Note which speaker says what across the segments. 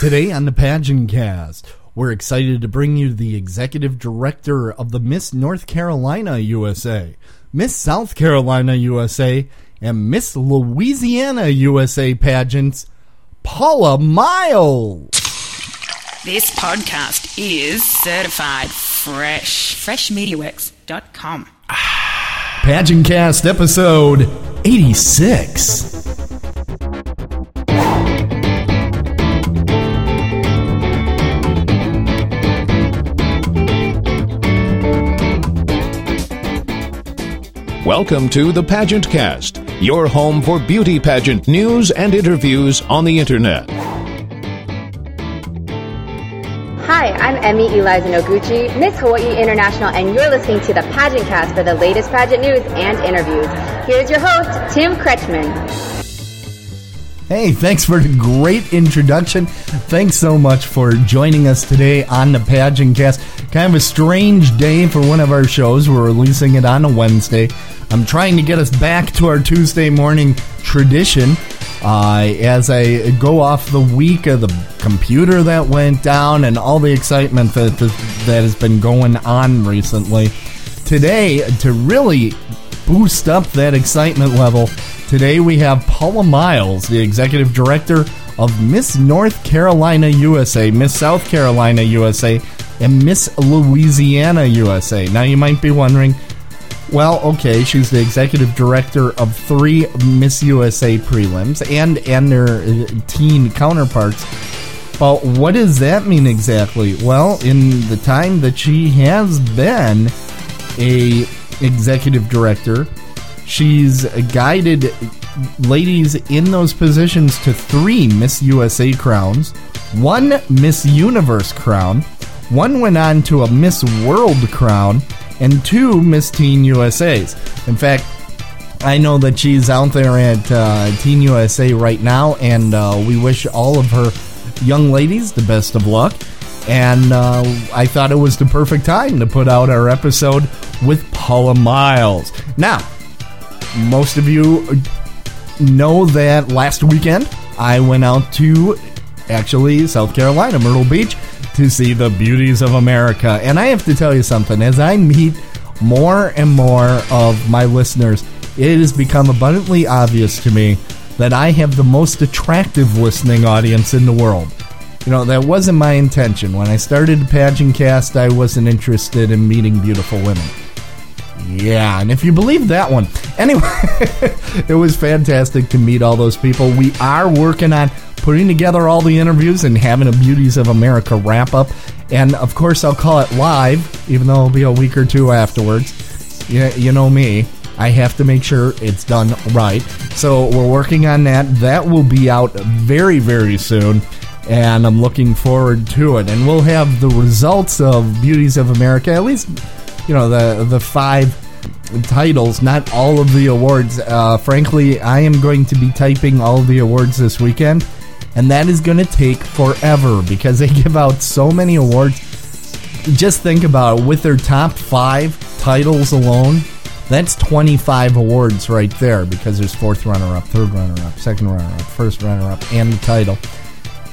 Speaker 1: Today on the Pageant Cast, we're excited to bring you the executive director of the Miss North Carolina USA, Miss South Carolina USA, and Miss Louisiana USA pageants, Paula Miles.
Speaker 2: This podcast is certified fresh. Freshmediaworks.com.
Speaker 1: Pageant Cast episode 86.
Speaker 3: Welcome to the Pageant Cast, your home for beauty pageant news and interviews on the internet.
Speaker 4: Hi, I'm Emmy Eliza Noguchi, Miss Hawaii International, and you're listening to the Pageant Cast for the latest pageant news and interviews. Here's your host, Tim Kretschmann.
Speaker 1: Hey, thanks for the great introduction. Thanks so much for joining us today on the Pageant Cast. Kind of a strange day for one of our shows. We're releasing it on a Wednesday. I'm trying to get us back to our Tuesday morning tradition. Uh, as I go off the week of the computer that went down and all the excitement that that has been going on recently, today to really boost up that excitement level, today we have Paula Miles, the executive director of Miss North Carolina USA, Miss South Carolina USA, and Miss Louisiana USA. Now you might be wondering, well, okay, she's the executive director of three Miss USA prelims and and their uh, teen counterparts. But what does that mean exactly? Well, in the time that she has been a executive director, she's guided ladies in those positions to three Miss USA crowns, one Miss Universe crown, one went on to a Miss World crown, and two Miss Teen USAs. In fact, I know that she's out there at uh, Teen USA right now, and uh, we wish all of her young ladies the best of luck. And uh, I thought it was the perfect time to put out our episode with Paula Miles. Now, most of you know that last weekend I went out to actually South Carolina, Myrtle Beach, to see the beauties of America. And I have to tell you something, as I meet more and more of my listeners, it has become abundantly obvious to me that I have the most attractive listening audience in the world. You know, that wasn't my intention. When I started Pageant Cast, I wasn't interested in meeting beautiful women. Yeah, and if you believe that one. Anyway, it was fantastic to meet all those people. We are working on putting together all the interviews and having a Beauties of America wrap up. And of course, I'll call it live, even though it'll be a week or two afterwards. Yeah, you know me. I have to make sure it's done right. So we're working on that. That will be out very, very soon. And I'm looking forward to it. And we'll have the results of Beauties of America, at least, you know, the the five titles, not all of the awards. Uh, frankly, I am going to be typing all the awards this weekend and that is going to take forever because they give out so many awards. Just think about it, with their top five titles alone, that's 25 awards right there because there's fourth runner up, third runner up, second runner up, first runner up, and the title.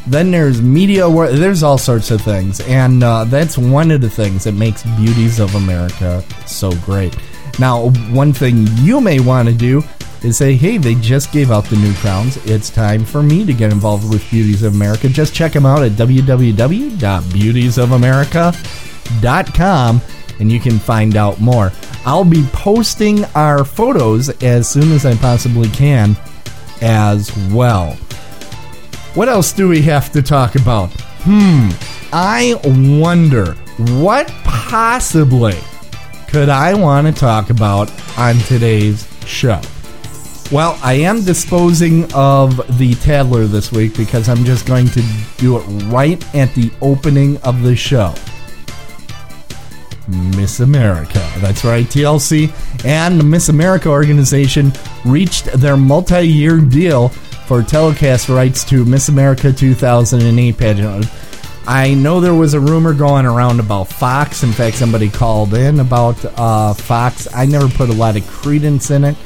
Speaker 1: Then there's media award. There's all sorts of things, and uh, that's one of the things that makes Beauties of America so great. Now, one thing you may want to do is say, hey, they just gave out the new crowns. It's time for me to get involved with Beauties of America. Just check them out at www.beautiesofamerica.com and you can find out more. I'll be posting our photos as soon as I possibly can as well. What else do we have to talk about? Hmm, I wonder what possibly could I want to talk about on today's show? Well, I am disposing of the Tadler this week because I'm just going to do it right at the opening of the show. Miss America. That's right, TLC and the Miss America organization reached their multi year deal for telecast rights to Miss America 2008 pageant. I know there was a rumor going around about Fox. In fact, somebody called in about uh, Fox. I never put a lot of credence in it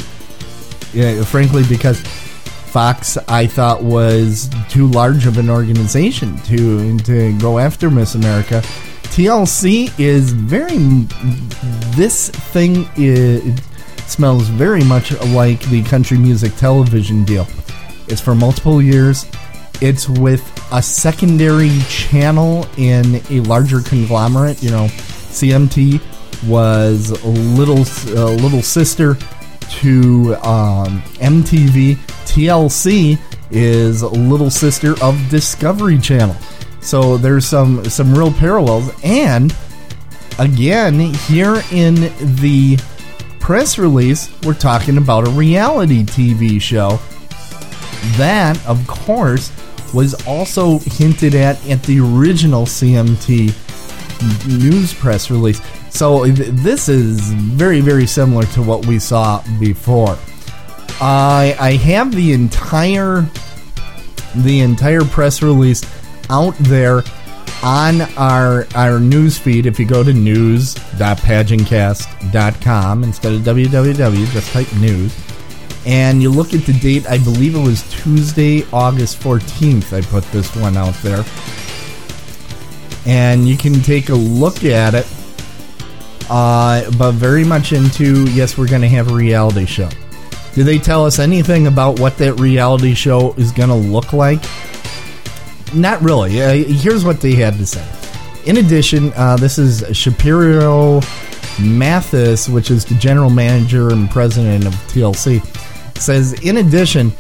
Speaker 1: yeah, frankly, because Fox, I thought, was too large of an organization to to go after Miss America. TLC is very. This thing is, smells very much like the country music television deal. It's for multiple years. It's with a secondary channel in a larger conglomerate. You know, CMT was a little little sister to um, MTV. TLC is little sister of Discovery Channel. So there's some some real parallels. And again, here in the press release, we're talking about a reality TV show. That, of course, was also hinted at at the original CMT news press release. So this is very, very similar to what we saw before. I I have the entire the entire press release out there on our our news feed. If you go to news.pageantcast.com instead of www, just type news. And you look at the date, I believe it was Tuesday, August 14th. I put this one out there. And you can take a look at it. Uh, but very much into, yes, we're going to have a reality show. Do they tell us anything about what that reality show is going to look like? Not really. Uh, here's what they had to say. In addition, uh, this is Shapiro Mathis, which is the general manager and president of TLC, says in addition,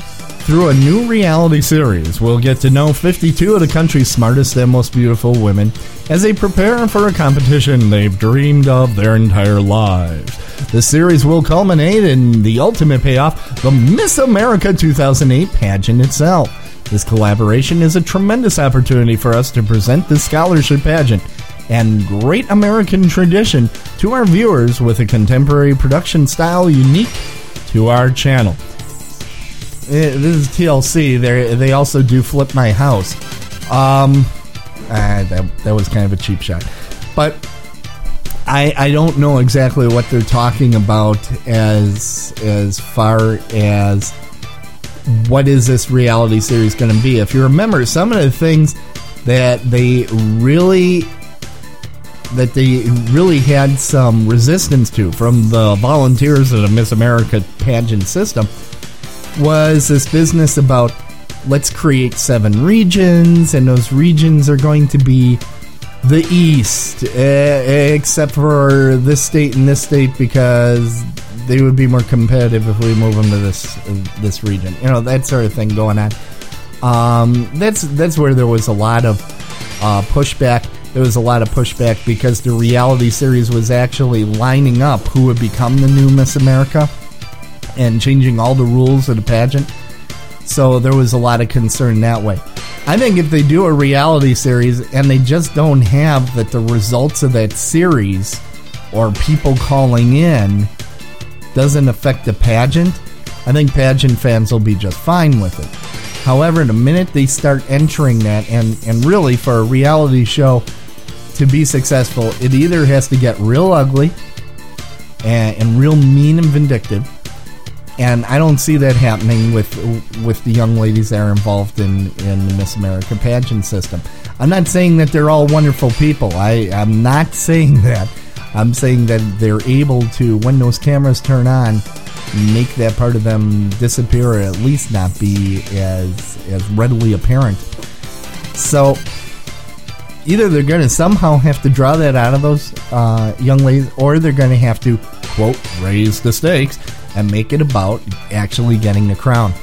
Speaker 1: through a new reality series, we'll get to know 52 of the country's smartest and most beautiful women as they prepare for a competition they've dreamed of their entire lives. The series will culminate in the ultimate payoff, the Miss America 2008 pageant itself. This collaboration is a tremendous opportunity for us to present this scholarship pageant and great American tradition to our viewers with a contemporary production style unique to our channel. Eh, This is TLC. They they also do flip my house. Um, ah, that that was kind of a cheap shot, but I I don't know exactly what they're talking about as as far as what is this reality series going to be. If you remember, some of the things that they really that they really had some resistance to from the volunteers of the Miss America pageant system was this business about let's create seven regions, and those regions are going to be the East, eh, except for this state and this state because they would be more competitive if we move them to this this region. You know that sort of thing going on. Um, that's that's where there was a lot of uh, pushback. There was a lot of pushback because the reality series was actually lining up who would become the new Miss America and changing all the rules of the pageant. So there was a lot of concern that way. I think if they do a reality series and they just don't have that the results of that series or people calling in doesn't affect the pageant, I think pageant fans will be just fine with it. However, the minute they start entering that, and, and really for a reality show to be successful, it either has to get real ugly and, and real mean and vindictive, and I don't see that happening with with the young ladies that are involved in in the Miss America pageant system. I'm not saying that they're all wonderful people. I I'm not saying that. I'm saying that they're able to, when those cameras turn on, make that part of them disappear, or at least not be as as readily apparent. So either they're going to somehow have to draw that out of those uh, young ladies, or they're going to have to quote raise the stakes and make it about actually getting the crown.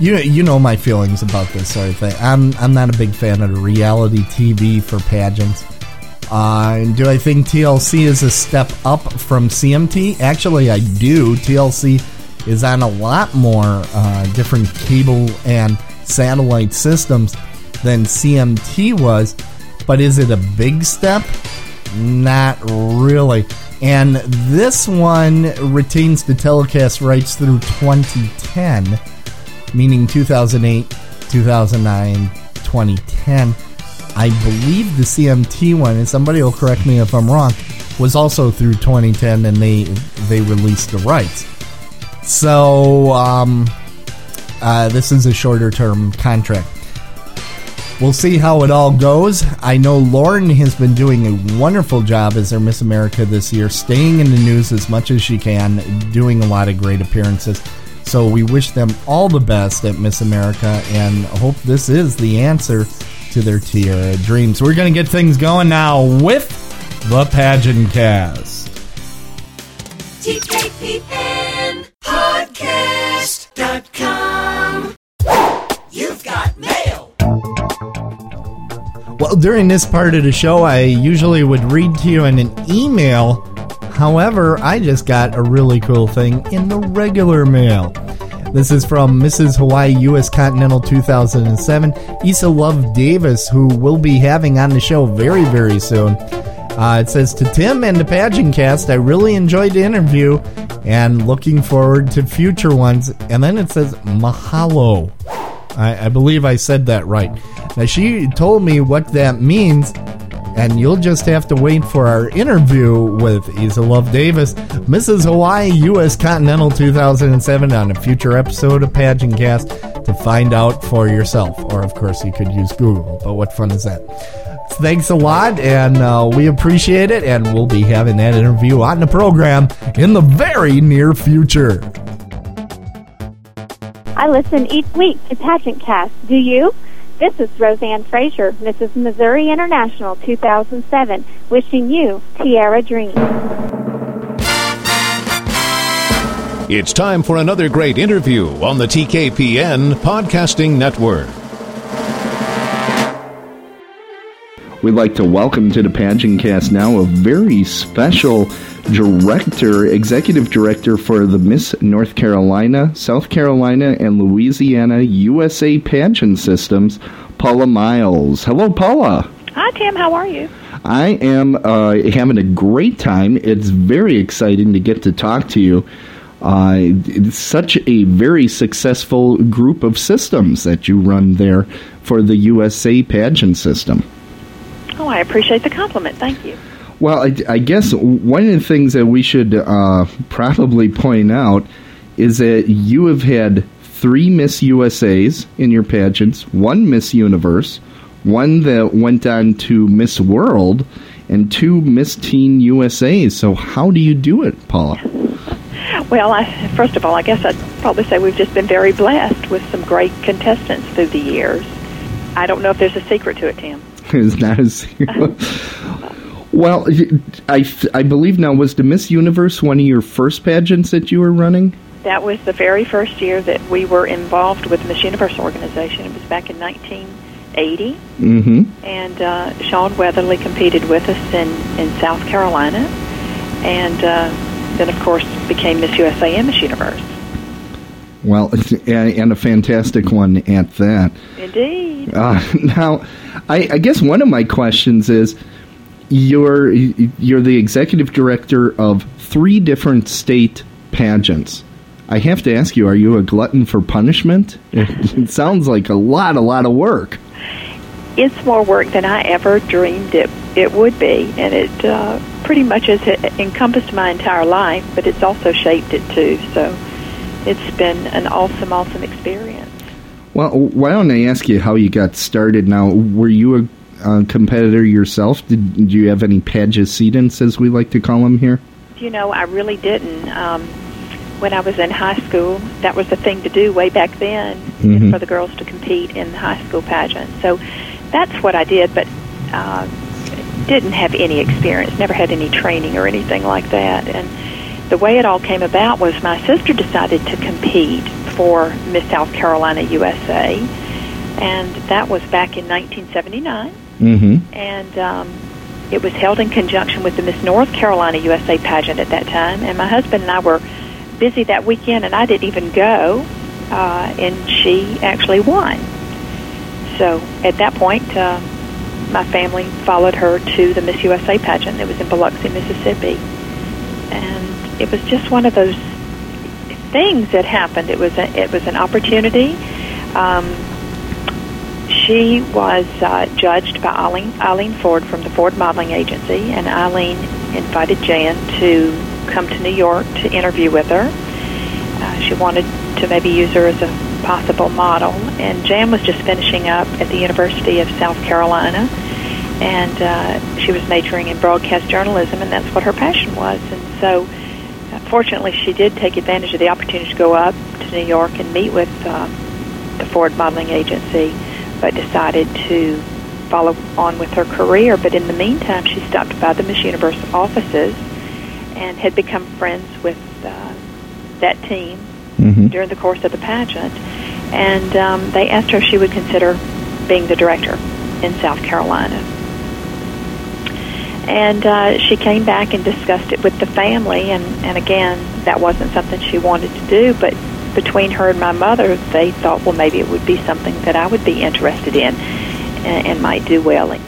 Speaker 1: You you know my feelings about this sort of thing. I'm I'm not a big fan of reality TV for pageants. Uh, do I think TLC is a step up from CMT? Actually, I do. TLC is on a lot more uh, different cable and satellite systems than CMT was. But is it a big step? Not really. And this one retains the telecast rights through 2010, meaning 2008, 2009, 2010. I believe the CMT one, and somebody will correct me if I'm wrong, was also through 2010, and they they released the rights. So um, uh, this is a shorter term contract. We'll see how it all goes. I know Lauren has been doing a wonderful job as their Miss America this year, staying in the news as much as she can, doing a lot of great appearances. So we wish them all the best at Miss America and hope this is the answer to their tiara dreams. We're going to get things going now with the pageant cast.
Speaker 5: TKPN
Speaker 1: Well, during this part of the show, I usually would read to you in an email. However, I just got a really cool thing in the regular mail. This is from Mrs. Hawaii U.S. Continental 2007, Isa Love Davis, who we'll be having on the show very, very soon. Uh, it says to Tim and the pageant cast, I really enjoyed the interview and looking forward to future ones. And then it says mahalo. I, I believe I said that right. Now she told me what that means, and you'll just have to wait for our interview with Isa Love Davis, Mrs. Hawaii U.S. Continental 2007, on a future episode of Pageant Cast to find out for yourself. Or, of course, you could use Google, but what fun is that? Thanks a lot, and uh, we appreciate it, and we'll be having that interview on the program in the very near future.
Speaker 6: I listen each week to Pageant Cast. Do you? This is Roseanne Frazier, Mrs. Missouri International 2007, wishing you Tiara Dreams.
Speaker 3: It's time for another great interview on the TKPN Podcasting Network.
Speaker 7: We'd like to welcome to the pageant cast now a very special director, executive director for the Miss North Carolina, South Carolina, and Louisiana USA pageant systems, Paula Miles. Hello, Paula.
Speaker 8: Hi, Tim. How are you?
Speaker 7: I am uh, having a great time. It's very exciting to get to talk to you. Uh, it's such a very successful group of systems that you run there for the USA pageant system.
Speaker 8: Oh, I appreciate the compliment. Thank you.
Speaker 7: Well, I, I guess one of the things that we should uh, probably point out is that you have had three Miss USAs in your pageants, one Miss Universe, one that went on to Miss World, and two Miss Teen USAs. So, how do you do it, Paula?
Speaker 8: Well, I, first of all, I guess I'd probably say we've just been very blessed with some great contestants through the years. I don't know if there's a secret to it, Tim.
Speaker 7: is not as well. I I believe now was the Miss Universe one of your first pageants that you were running.
Speaker 8: That was the very first year that we were involved with the Miss Universe organization. It was back in 1980,
Speaker 7: Mm-hmm.
Speaker 8: and uh, Shawn Weatherly competed with us in in South Carolina, and uh, then of course became Miss USA and Miss Universe.
Speaker 7: Well, and a fantastic one at that.
Speaker 8: Indeed.
Speaker 7: Uh, now, I, I guess one of my questions is, you're you're the executive director of three different state pageants. I have to ask you: Are you a glutton for punishment? It, sounds like a lot, a lot of work.
Speaker 8: it's more work than I ever dreamed it it would be, and it uh, pretty much has encompassed my entire life. But it's also shaped it too. So it's been an awesome, awesome experience.
Speaker 7: Well, why don't I ask you how you got started? Now, were you a uh, competitor yourself? Did, did you have any pageantants, as we like to call them here?
Speaker 8: You know, I really didn't. Um, when I was in high school, that was the thing to do way back then
Speaker 7: Mhm.
Speaker 8: for the girls to compete in the high school pageant. So that's what I did, but uh, didn't have any experience, never had any training or anything like that. And the way it all came about was my sister decided to compete for Miss South Carolina USA, and that was back in 1979
Speaker 7: Mm-hmm.
Speaker 8: and um, it was held in conjunction with the Miss North Carolina USA pageant at that time. And my husband and I were busy that weekend, and I didn't even go, uh, and she actually won. So at that point, uh, my family followed her to the Miss USA pageant. It was in Biloxi, Mississippi, and it was just one of those things that happened. It was a, it was an opportunity. Um, she was uh, judged by Eileen, Eileen Ford from the Ford Modeling Agency, and Eileen invited Jan to come to New York to interview with her. Uh, she wanted to maybe use her as a possible model. And Jan was just finishing up at the University of South Carolina, and uh, she was majoring in broadcast journalism, and that's what her passion was. And so, uh, fortunately, she did take advantage of the opportunity to go up to New York and meet with uh, the Ford Modeling Agency, but decided to follow on with her career. But in the meantime, she stopped by the Miss Universe offices and had become friends with uh, that team
Speaker 1: Mhm.
Speaker 8: during the course of the pageant. And um, they asked her if she would consider being the director in South Carolina. And uh, she came back and discussed it with the family, and, and again, that wasn't something she wanted to do, but between her and my mother, they thought, well, maybe it would be something that I would be interested in and, and might do well in.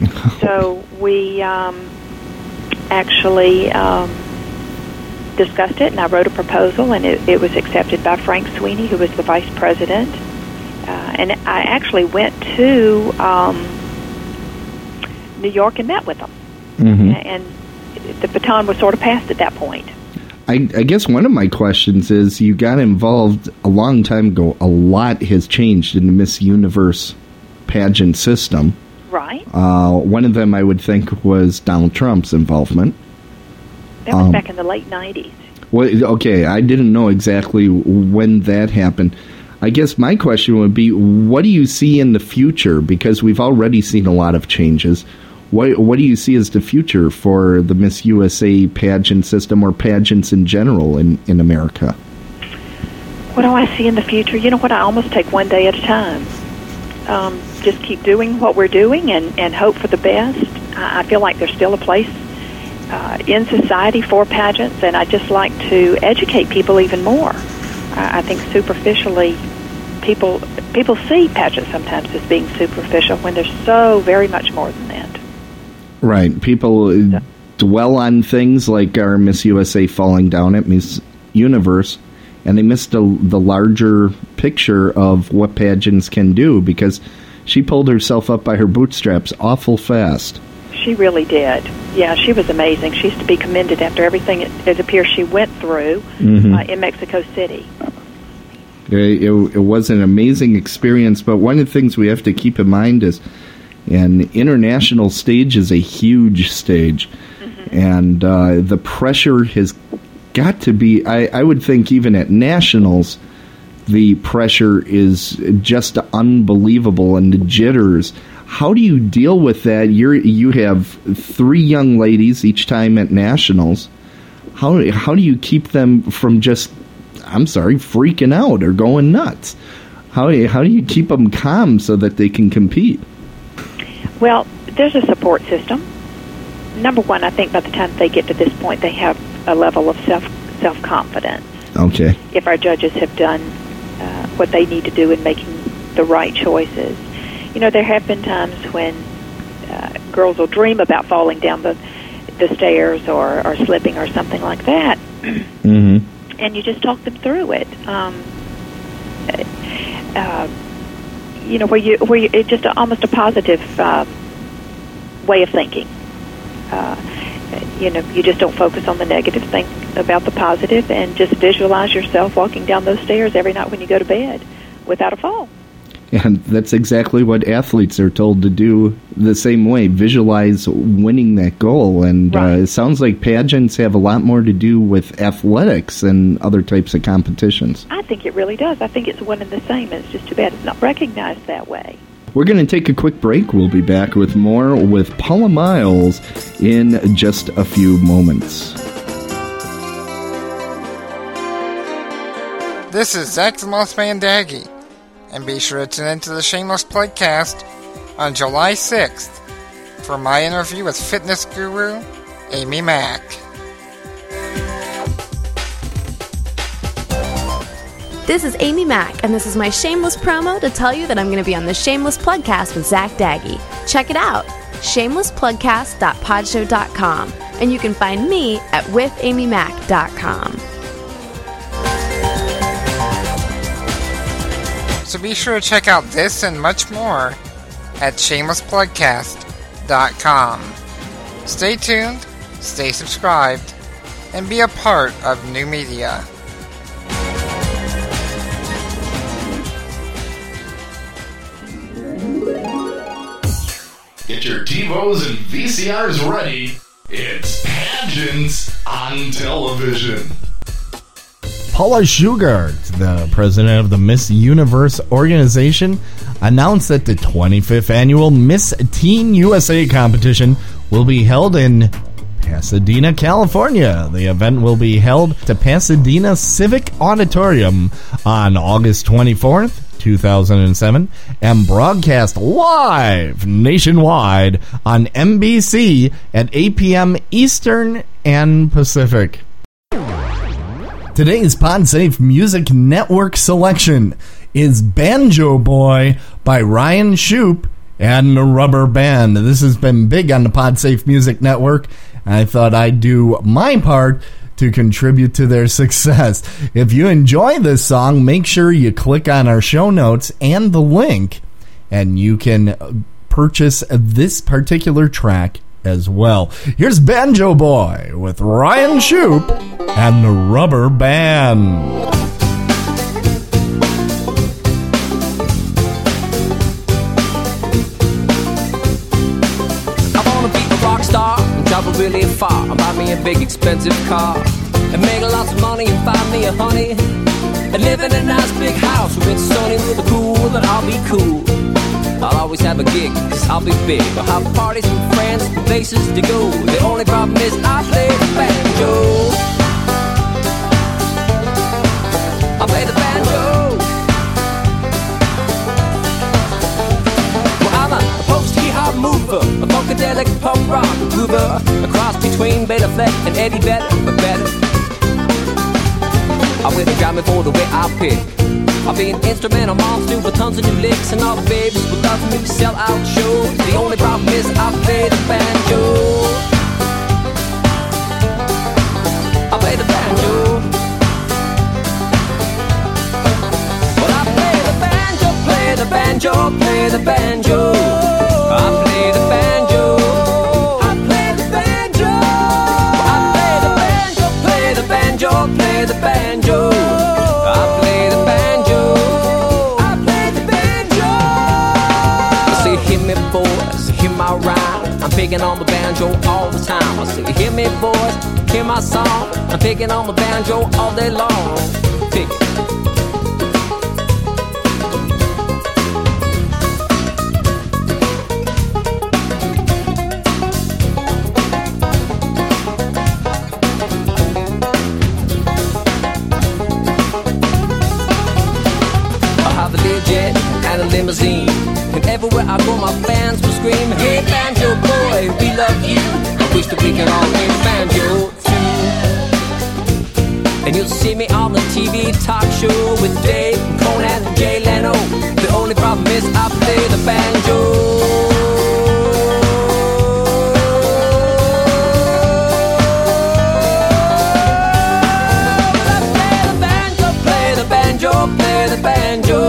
Speaker 8: so we um, actually um, discussed it, and I wrote a proposal, and it, it was accepted by Frank Sweeney, who was the vice president. Uh, and I actually went to um, New York and met with them,
Speaker 1: Mhm.
Speaker 8: and the baton was sort of passed at that point.
Speaker 1: I, I guess one of my questions is you got involved a long time ago. A lot has changed in the Miss Universe pageant system.
Speaker 8: Right.
Speaker 1: Uh, one of them I would think was Donald Trump's involvement.
Speaker 8: That was
Speaker 1: Um,
Speaker 8: back in the late '90s.
Speaker 1: Well, okay, I didn't know exactly when that happened. I guess my question would be, what do you see in the future? Because we've already seen a lot of changes. What What do you see as the future for the Miss USA pageant system or pageants in general in in America?
Speaker 8: What do I see in the future? You know what? I almost take one day at a time. Um, just keep doing what we're doing and, and hope for the best. I, I feel like there's still a place uh, in society for pageants, and I just like to educate people even more. I, I think superficially, people people see pageants sometimes as being superficial when there's so very much more than that.
Speaker 1: Right. People uh, dwell on things like our Miss USA falling down at Miss Universe, and they miss the, the larger picture of what pageants can do because she pulled herself up by her bootstraps awful fast.
Speaker 8: She really did. Yeah, she was amazing. She's to be commended after everything it, it appears she went through
Speaker 1: Mhm.
Speaker 8: uh, in Mexico City.
Speaker 1: It, it, it was an amazing experience, but one of the things we have to keep in mind is an international stage is a huge stage, and uh, the pressure has got to be. I, I would think even at nationals, the pressure is just unbelievable, and the jitters. How do you deal with that? You're you have three young ladies each time at nationals. How how do you keep them from just I'm sorry, freaking out or going nuts? How how do you keep them calm so that they can compete?
Speaker 8: Well, there's a support system. Number one, I think by the time they get to this point, they have a level of self self confidence.
Speaker 1: Okay.
Speaker 8: If our judges have done uh, what they need to do in making the right choices, you know, there have been times when uh, girls will dream about falling down the the stairs or, or slipping or something like that,
Speaker 1: Mm-hmm.
Speaker 8: and you just talk them through it. Um, uh, you know, where you where you, it's just a, almost a positive uh, way of thinking. Uh, you know, you just don't focus on the negative. Think about the positive, and just visualize yourself walking down those stairs every night when you go to bed without a fall.
Speaker 1: And that's exactly what athletes are told to do the same way visualize winning that goal. And uh, it sounds like pageants have a lot more to do with athletics than other types of competitions.
Speaker 8: I think it really does. I think it's one and the same. and It's just too bad it's not recognized that way.
Speaker 1: We're going to take a quick break. We'll be back with more with Paula Miles in just a few moments.
Speaker 9: This is Zach the Moss Man Daggy, and be sure to tune into the Shameless podcast on July 6th for my interview with fitness guru Amy Mack.
Speaker 10: This is Amy Mack, and this is my shameless promo to tell you that I'm going to be on the Shameless Podcast with Zach Daggy. Check it out, shamelesspodcast.podshow.com, and you can find me at withamymack.com.
Speaker 9: so be sure to check out this and much more at shamelessplugcast.com. Stay tuned, stay subscribed, and be a part of new media.
Speaker 1: Get your TiVos and VCRs ready. It's pageants on television. Paula Shugart, the president of the Miss Universe organization, announced that the 25th annual Miss Teen USA competition will be held in Pasadena, California. The event will be held to Pasadena Civic Auditorium on August 24th. 2007 and broadcast live nationwide on NBC at 8 p.m. Eastern and Pacific. Today's PodSafe Music Network selection is Banjo Boy by Ryan Shupe and the Rubber Band. This has been big on the PodSafe Music Network. I thought I'd do my part to contribute to their success. If you enjoy this song, make sure you click on our show notes and the link, and you can purchase this particular track as well. Here's Banjo Boy with Ryan Shupe and the Rubber Band.
Speaker 11: Really far. Buy me a big expensive car and make lots of money and find me a honey and live in a nice big house sunny with a pool. That I'll be cool. I'll always have a gig, cause I'll be big. I'll have parties with friends places to go. The only problem is I play the banjo. I play the banjo. Well, I'm a post hip hop mover, a funkadelic punk rock groover, a cross between Bela Fleck and Eddie Vedder, but better. I drive me for the way I pick. I'll be an instrumental monster with tons of new licks, and all the babies will love me. Sell out shows. The only problem is I play the banjo. I play the banjo. Well, I play the banjo, play the banjo, play the banjo. Picking on the banjo all day long. Pick the banjo.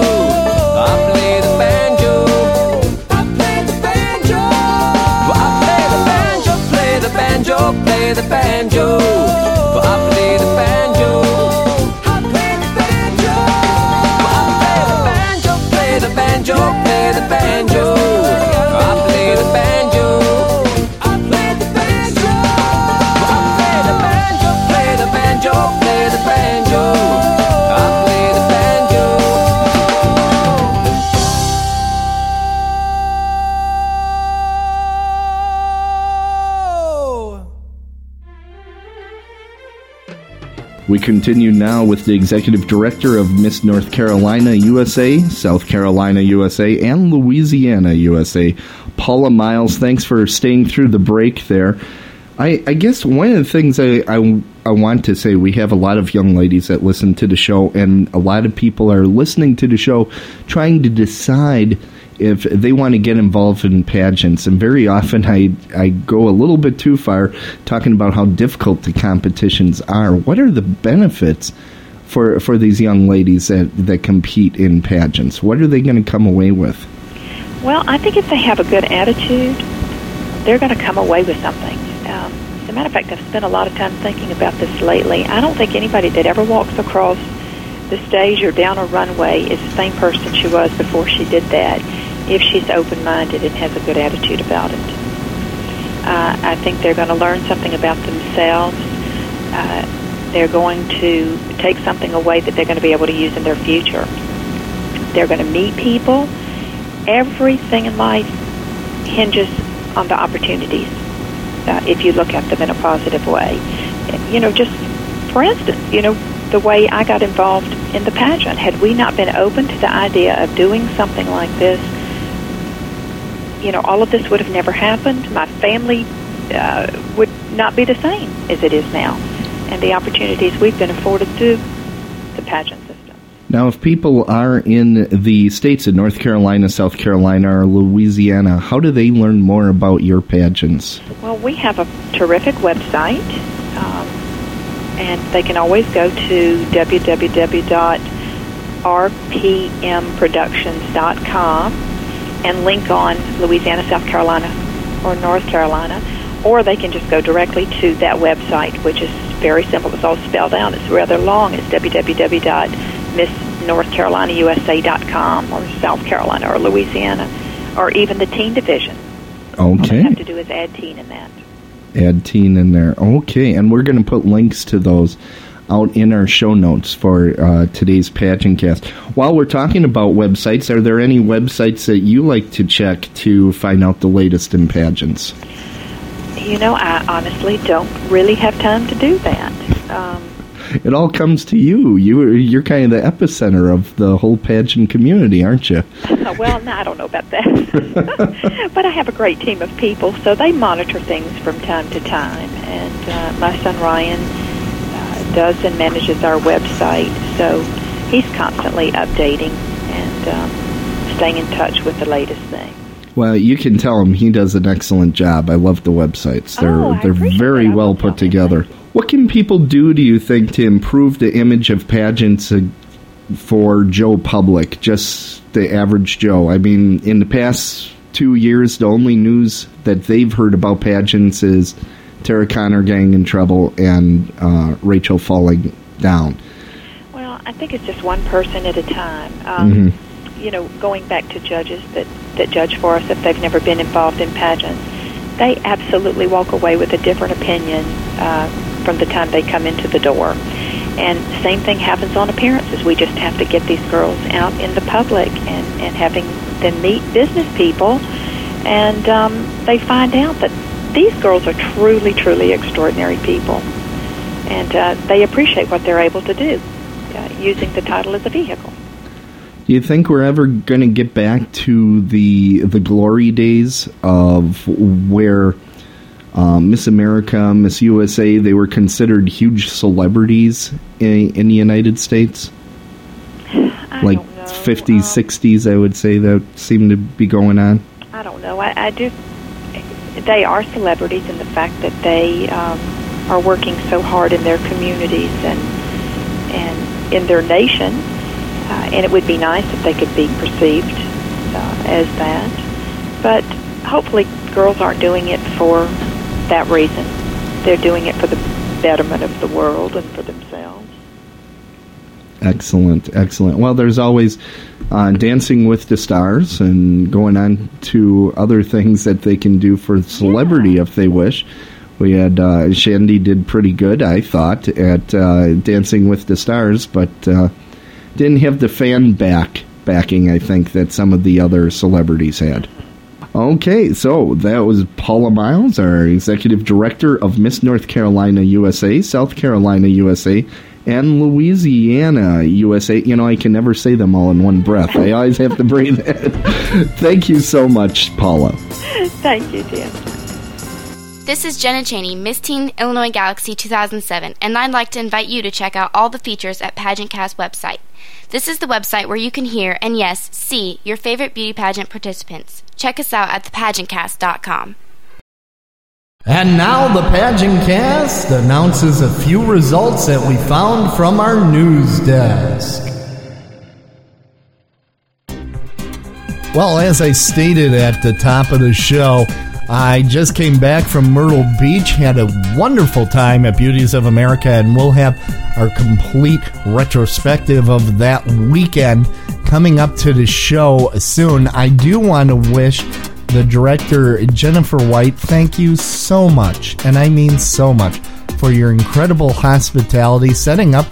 Speaker 7: Continue now with the executive director of Miss North Carolina USA, South Carolina USA, and Louisiana USA, Paula Miles. Thanks for staying through the break there. I, I guess one of the things I, I, I want to say, we have a lot of young ladies that listen to the show, and a lot of people are listening to the show trying to decide if they want to get involved in pageants. And very often I, I go a little bit too far talking about how difficult the competitions are. What are the benefits for, for these young ladies that, that compete in pageants? What are they going to come away with?
Speaker 8: Well, I think if they have a good attitude, they're going to come away with something. Um, as a matter of fact, I've spent a lot of time thinking about this lately. I don't think anybody that ever walks across the stage or down a runway is the same person she was before she did that. If she's open-minded and has a good attitude about it. Uh, I think they're going to learn something about themselves. Uh, they're going to take something away that they're going to be able to use in their future. They're going to meet people. Everything in life hinges on the opportunities uh, if you look at them in a positive way. You know, just for instance, you know, the way I got involved in the pageant. Had we not been open to the idea of doing something like this, you know, all of this would have never happened. My family uh, would not be the same as it is now. And the opportunities we've been afforded through the pageant system.
Speaker 1: Now, if people are in the states of North Carolina, South Carolina, or Louisiana, how do they learn more about your pageants?
Speaker 8: Well, we have a terrific website, um, and they can always go to www.rpmproductions.com and link on Louisiana, South Carolina, or North Carolina, or they can just go directly to that website, which is very simple. It's all spelled out. It's rather long. It's www.missnorthcarolinausa.com or South Carolina or Louisiana or even the teen division. Okay. All
Speaker 1: Okay.
Speaker 8: have to do is add teen in that.
Speaker 1: Add teen in there. Okay, and we're going to put links to those out in our show notes for uh, today's pageant cast. While we're talking about websites, are there any websites that you like to check to find out the latest in pageants?
Speaker 8: You know, I honestly don't really have time to do that. Um,
Speaker 1: It all comes to you. You you're kind of the epicenter of the whole pageant community, aren't you?
Speaker 8: well, no, I don't know about that. but I have a great team of people, so they monitor things from time to time. And uh, my son Ryan does and manages our website, so he's constantly updating and um, staying in touch with the latest thing.
Speaker 1: Well, you can tell him he does an excellent job. I love the websites. They're
Speaker 8: Oh,
Speaker 1: they're very well put together. What can people do, do you think, to improve the image of pageants uh, for Joe Public, just the average Joe? I mean, in the past two years, the only news that they've heard about pageants is Tara Conner getting in trouble and uh, Rachel falling down.
Speaker 8: Well, I think it's just one person at a time. Um,
Speaker 1: Mhm.
Speaker 8: You know, going back to judges that, that judge for us if they've never been involved in pageants, they absolutely walk away with a different opinion uh, from the time they come into the door. And same thing happens on appearances. We just have to get these girls out in the public and, and having them meet business people, and um, they find out that these girls are truly, truly extraordinary people, and uh, they appreciate what they're able to do uh, using the title as a vehicle.
Speaker 1: Do you think we're ever going to get back to the the glory days of where um, Miss America, Miss USA, they were considered huge celebrities in, in the United States? like 50s, 60s, I would say that seemed to be going on.
Speaker 8: I don't know. I, I do. They are celebrities in the fact that they um, are working so hard in their communities and and in their nation, uh, and it would be nice if they could be perceived uh, as that. But hopefully, girls aren't doing it for that reason. They're doing it for the betterment of the world and for themselves.
Speaker 1: Excellent, excellent. Well, there's always uh, Dancing with the Stars and going on to other things that they can do for celebrity if they wish. We had uh, Shandi did pretty good, I thought, at uh, Dancing with the Stars, but uh, didn't have the fan back backing. I think that some of the other celebrities had. Okay, so that was Paula Miles, our executive director of Miss North Carolina USA, South Carolina USA, and Louisiana USA. You know, I can never say them all in one breath. I always have to breathe in. Thank you so much, Paula.
Speaker 8: Thank you, Jim.
Speaker 12: This is Jenna Cheney, Miss Teen Illinois Galaxy 2007, and I'd like to invite you to check out all the features at PageantCast website. This is the website where you can hear and yes, see your favorite beauty pageant participants. Check us out at thepageantcast.com.
Speaker 13: And now the pageant cast announces a few results that we found from our news desk. Well, as I stated at the top of the show,
Speaker 1: I just came back from Myrtle Beach, had a wonderful time at Beauties of America, and we'll have our complete retrospective of that weekend coming up to the show soon. I do want to wish the director, Jennifer White, thank you so much, and I mean so much, for your incredible hospitality setting up.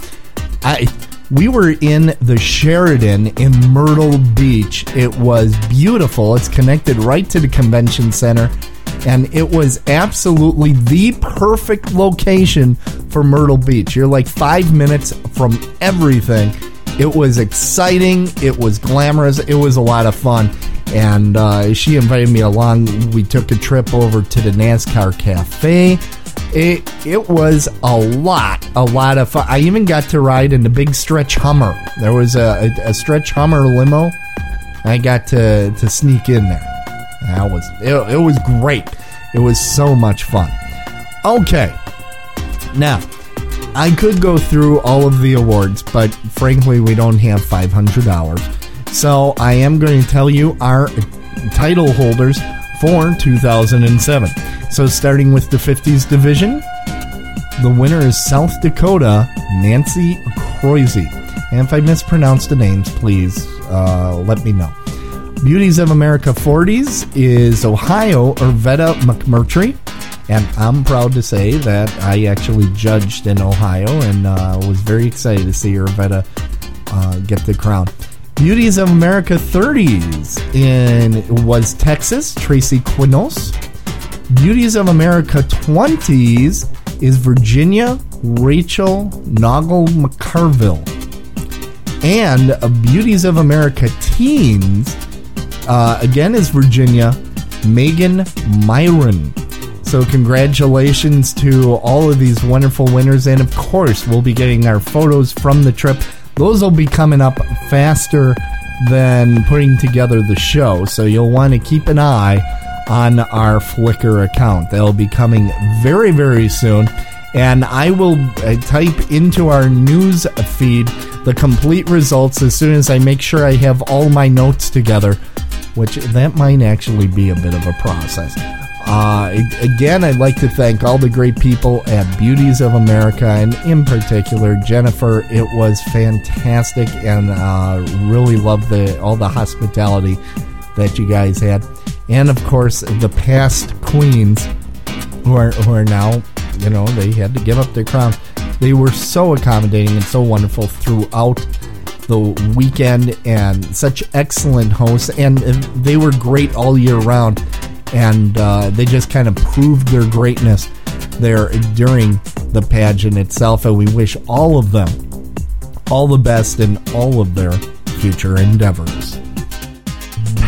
Speaker 1: I we were in the Sheraton in Myrtle Beach. It was beautiful. It's connected right to the convention center. And it was absolutely the perfect location for Myrtle Beach. You're like five minutes from everything. It was exciting. It was glamorous. It was a lot of fun. And uh, she invited me along. We took a trip over to the NASCAR Cafe it it was a lot, a lot of fun. I even got to ride in the big stretch Hummer. There was a, a, a stretch Hummer limo. I got to to sneak in there. That was it, it was great. It was so much fun. Okay, now I could go through all of the awards, but frankly, we don't have five hundred hours. So I am going to tell you our title holders for 2007. So, starting with the 50s division, the winner is South Dakota, Nancy Croisy. And if I mispronounce the names, please uh, let me know. Beauties of America 40s is Ohio, Irvetta McMurtry. And I'm proud to say that I actually judged in Ohio and uh, was very excited to see Irvetta uh, get the crown. Beauties of America 30s in was Texas, Tracy Quinos. Beauties of America 20s is Virginia Rachel Noggle McCarville. And Beauties of America Teens, uh, again, is Virginia Megan Myron. So, congratulations to all of these wonderful winners. And of course, we'll be getting our photos from the trip. Those will be coming up faster than putting together the show. So, you'll want to keep an eye on our Flickr account. They'll be coming very, very soon. And I will uh, type into our news feed the complete results as soon as I make sure I have all my notes together, which that might actually be a bit of a process. Uh, again, I'd like to thank all the great people at Beauties of America, and in particular Jennifer. It was fantastic, and uh, really loved the all the hospitality that you guys had. And of course the past queens who are who are now you know they had to give up their crown they were so accommodating and so wonderful throughout the weekend and such excellent hosts and they were great all year round and uh, they just kind of proved their greatness there during the pageant itself and we wish all of them all the best in all of their future endeavors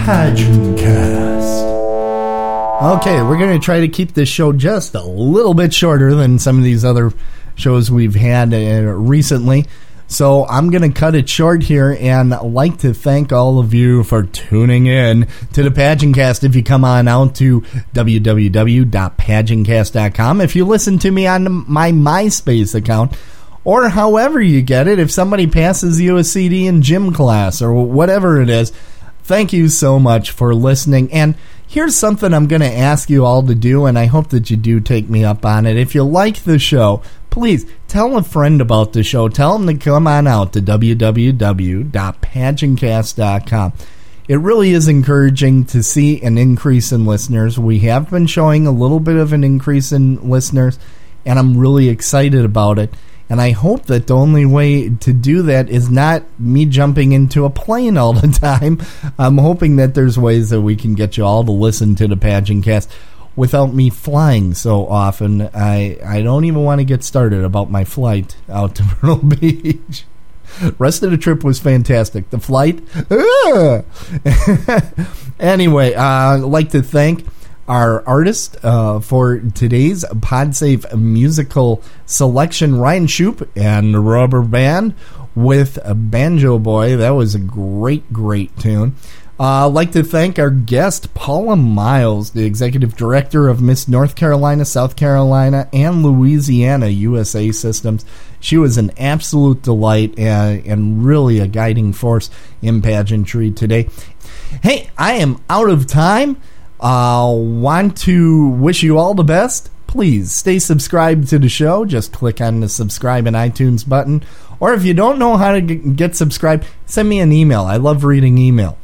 Speaker 1: Pageant Cast. Okay, we're going to try to keep this show just a little bit shorter than some of these other shows we've had uh, recently. So I'm going to cut it short here and like to thank all of you for tuning in to the Pageant Cast. If you come on out to www.pageantcast.com, if you listen to me on my MySpace account, or however you get it, if somebody passes you a CD in gym class or whatever it is, Thank you so much for listening. And here's something I'm going to ask you all to do, and I hope that you do take me up on it. If you like the show, please tell a friend about the show. Tell them to come on out to www.pageantcast.com. It really is encouraging to see an increase in listeners. We have been showing a little bit of an increase in listeners, and I'm really excited about it. And I hope that the only way to do that is not me jumping into a plane all the time. I'm hoping that there's ways that we can get you all to listen to the pageant cast without me flying so often. I I don't even want to get started about my flight out to Myrtle Beach. Rest of the trip was fantastic. The flight, anyway, uh, I'd like to thank our artist uh, for today's PodSafe musical selection, Ryan Shupe and the Rubber Band with Banjo Boy. That was a great, great tune. Uh, I'd like to thank our guest, Paula Miles, the executive director of Miss North Carolina, South Carolina, and Louisiana USA Systems. She was an absolute delight and, and really a guiding force in pageantry today. Hey, I am out of time. uh, want to wish you all the best, please stay subscribed to the show. Just click on the subscribe in iTunes button. Or if you don't know how to get subscribed, send me an email. I love reading email.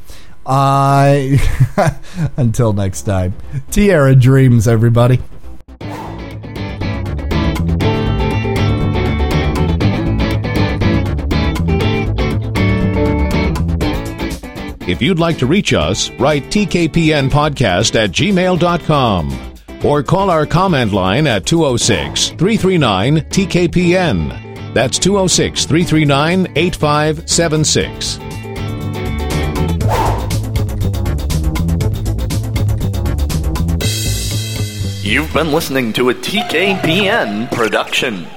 Speaker 1: Uh, until next time, Tiara Dreams, everybody.
Speaker 3: If you'd like to reach us, write tkpn podcast at gmail.com or call our comment line at 206 339 TKPN. That's 206 339 8576.
Speaker 14: You've been listening to a TKPN production.